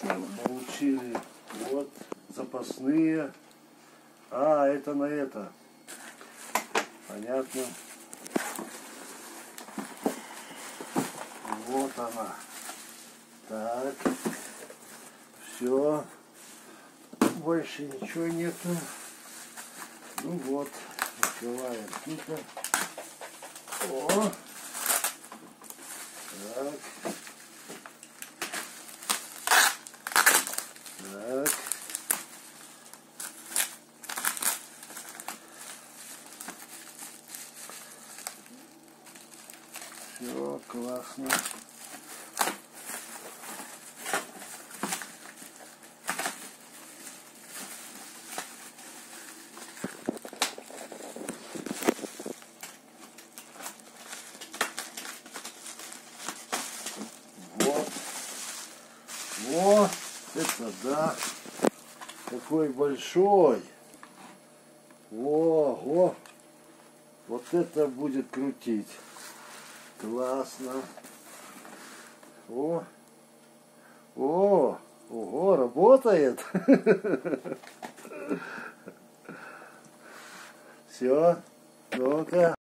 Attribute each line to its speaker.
Speaker 1: тема.
Speaker 2: Получили вот запасные. А, это на это. Понятно. Вот она. Так. Все. Больше ничего нету. Ну вот. Открываем. Ну-ка. О. Так. Так. Все, классно. Вот. Вот. Это да. Какой большой. Ого. Вот это будет крутить. Классно. О. О. Ого, работает. Все. Ну-ка.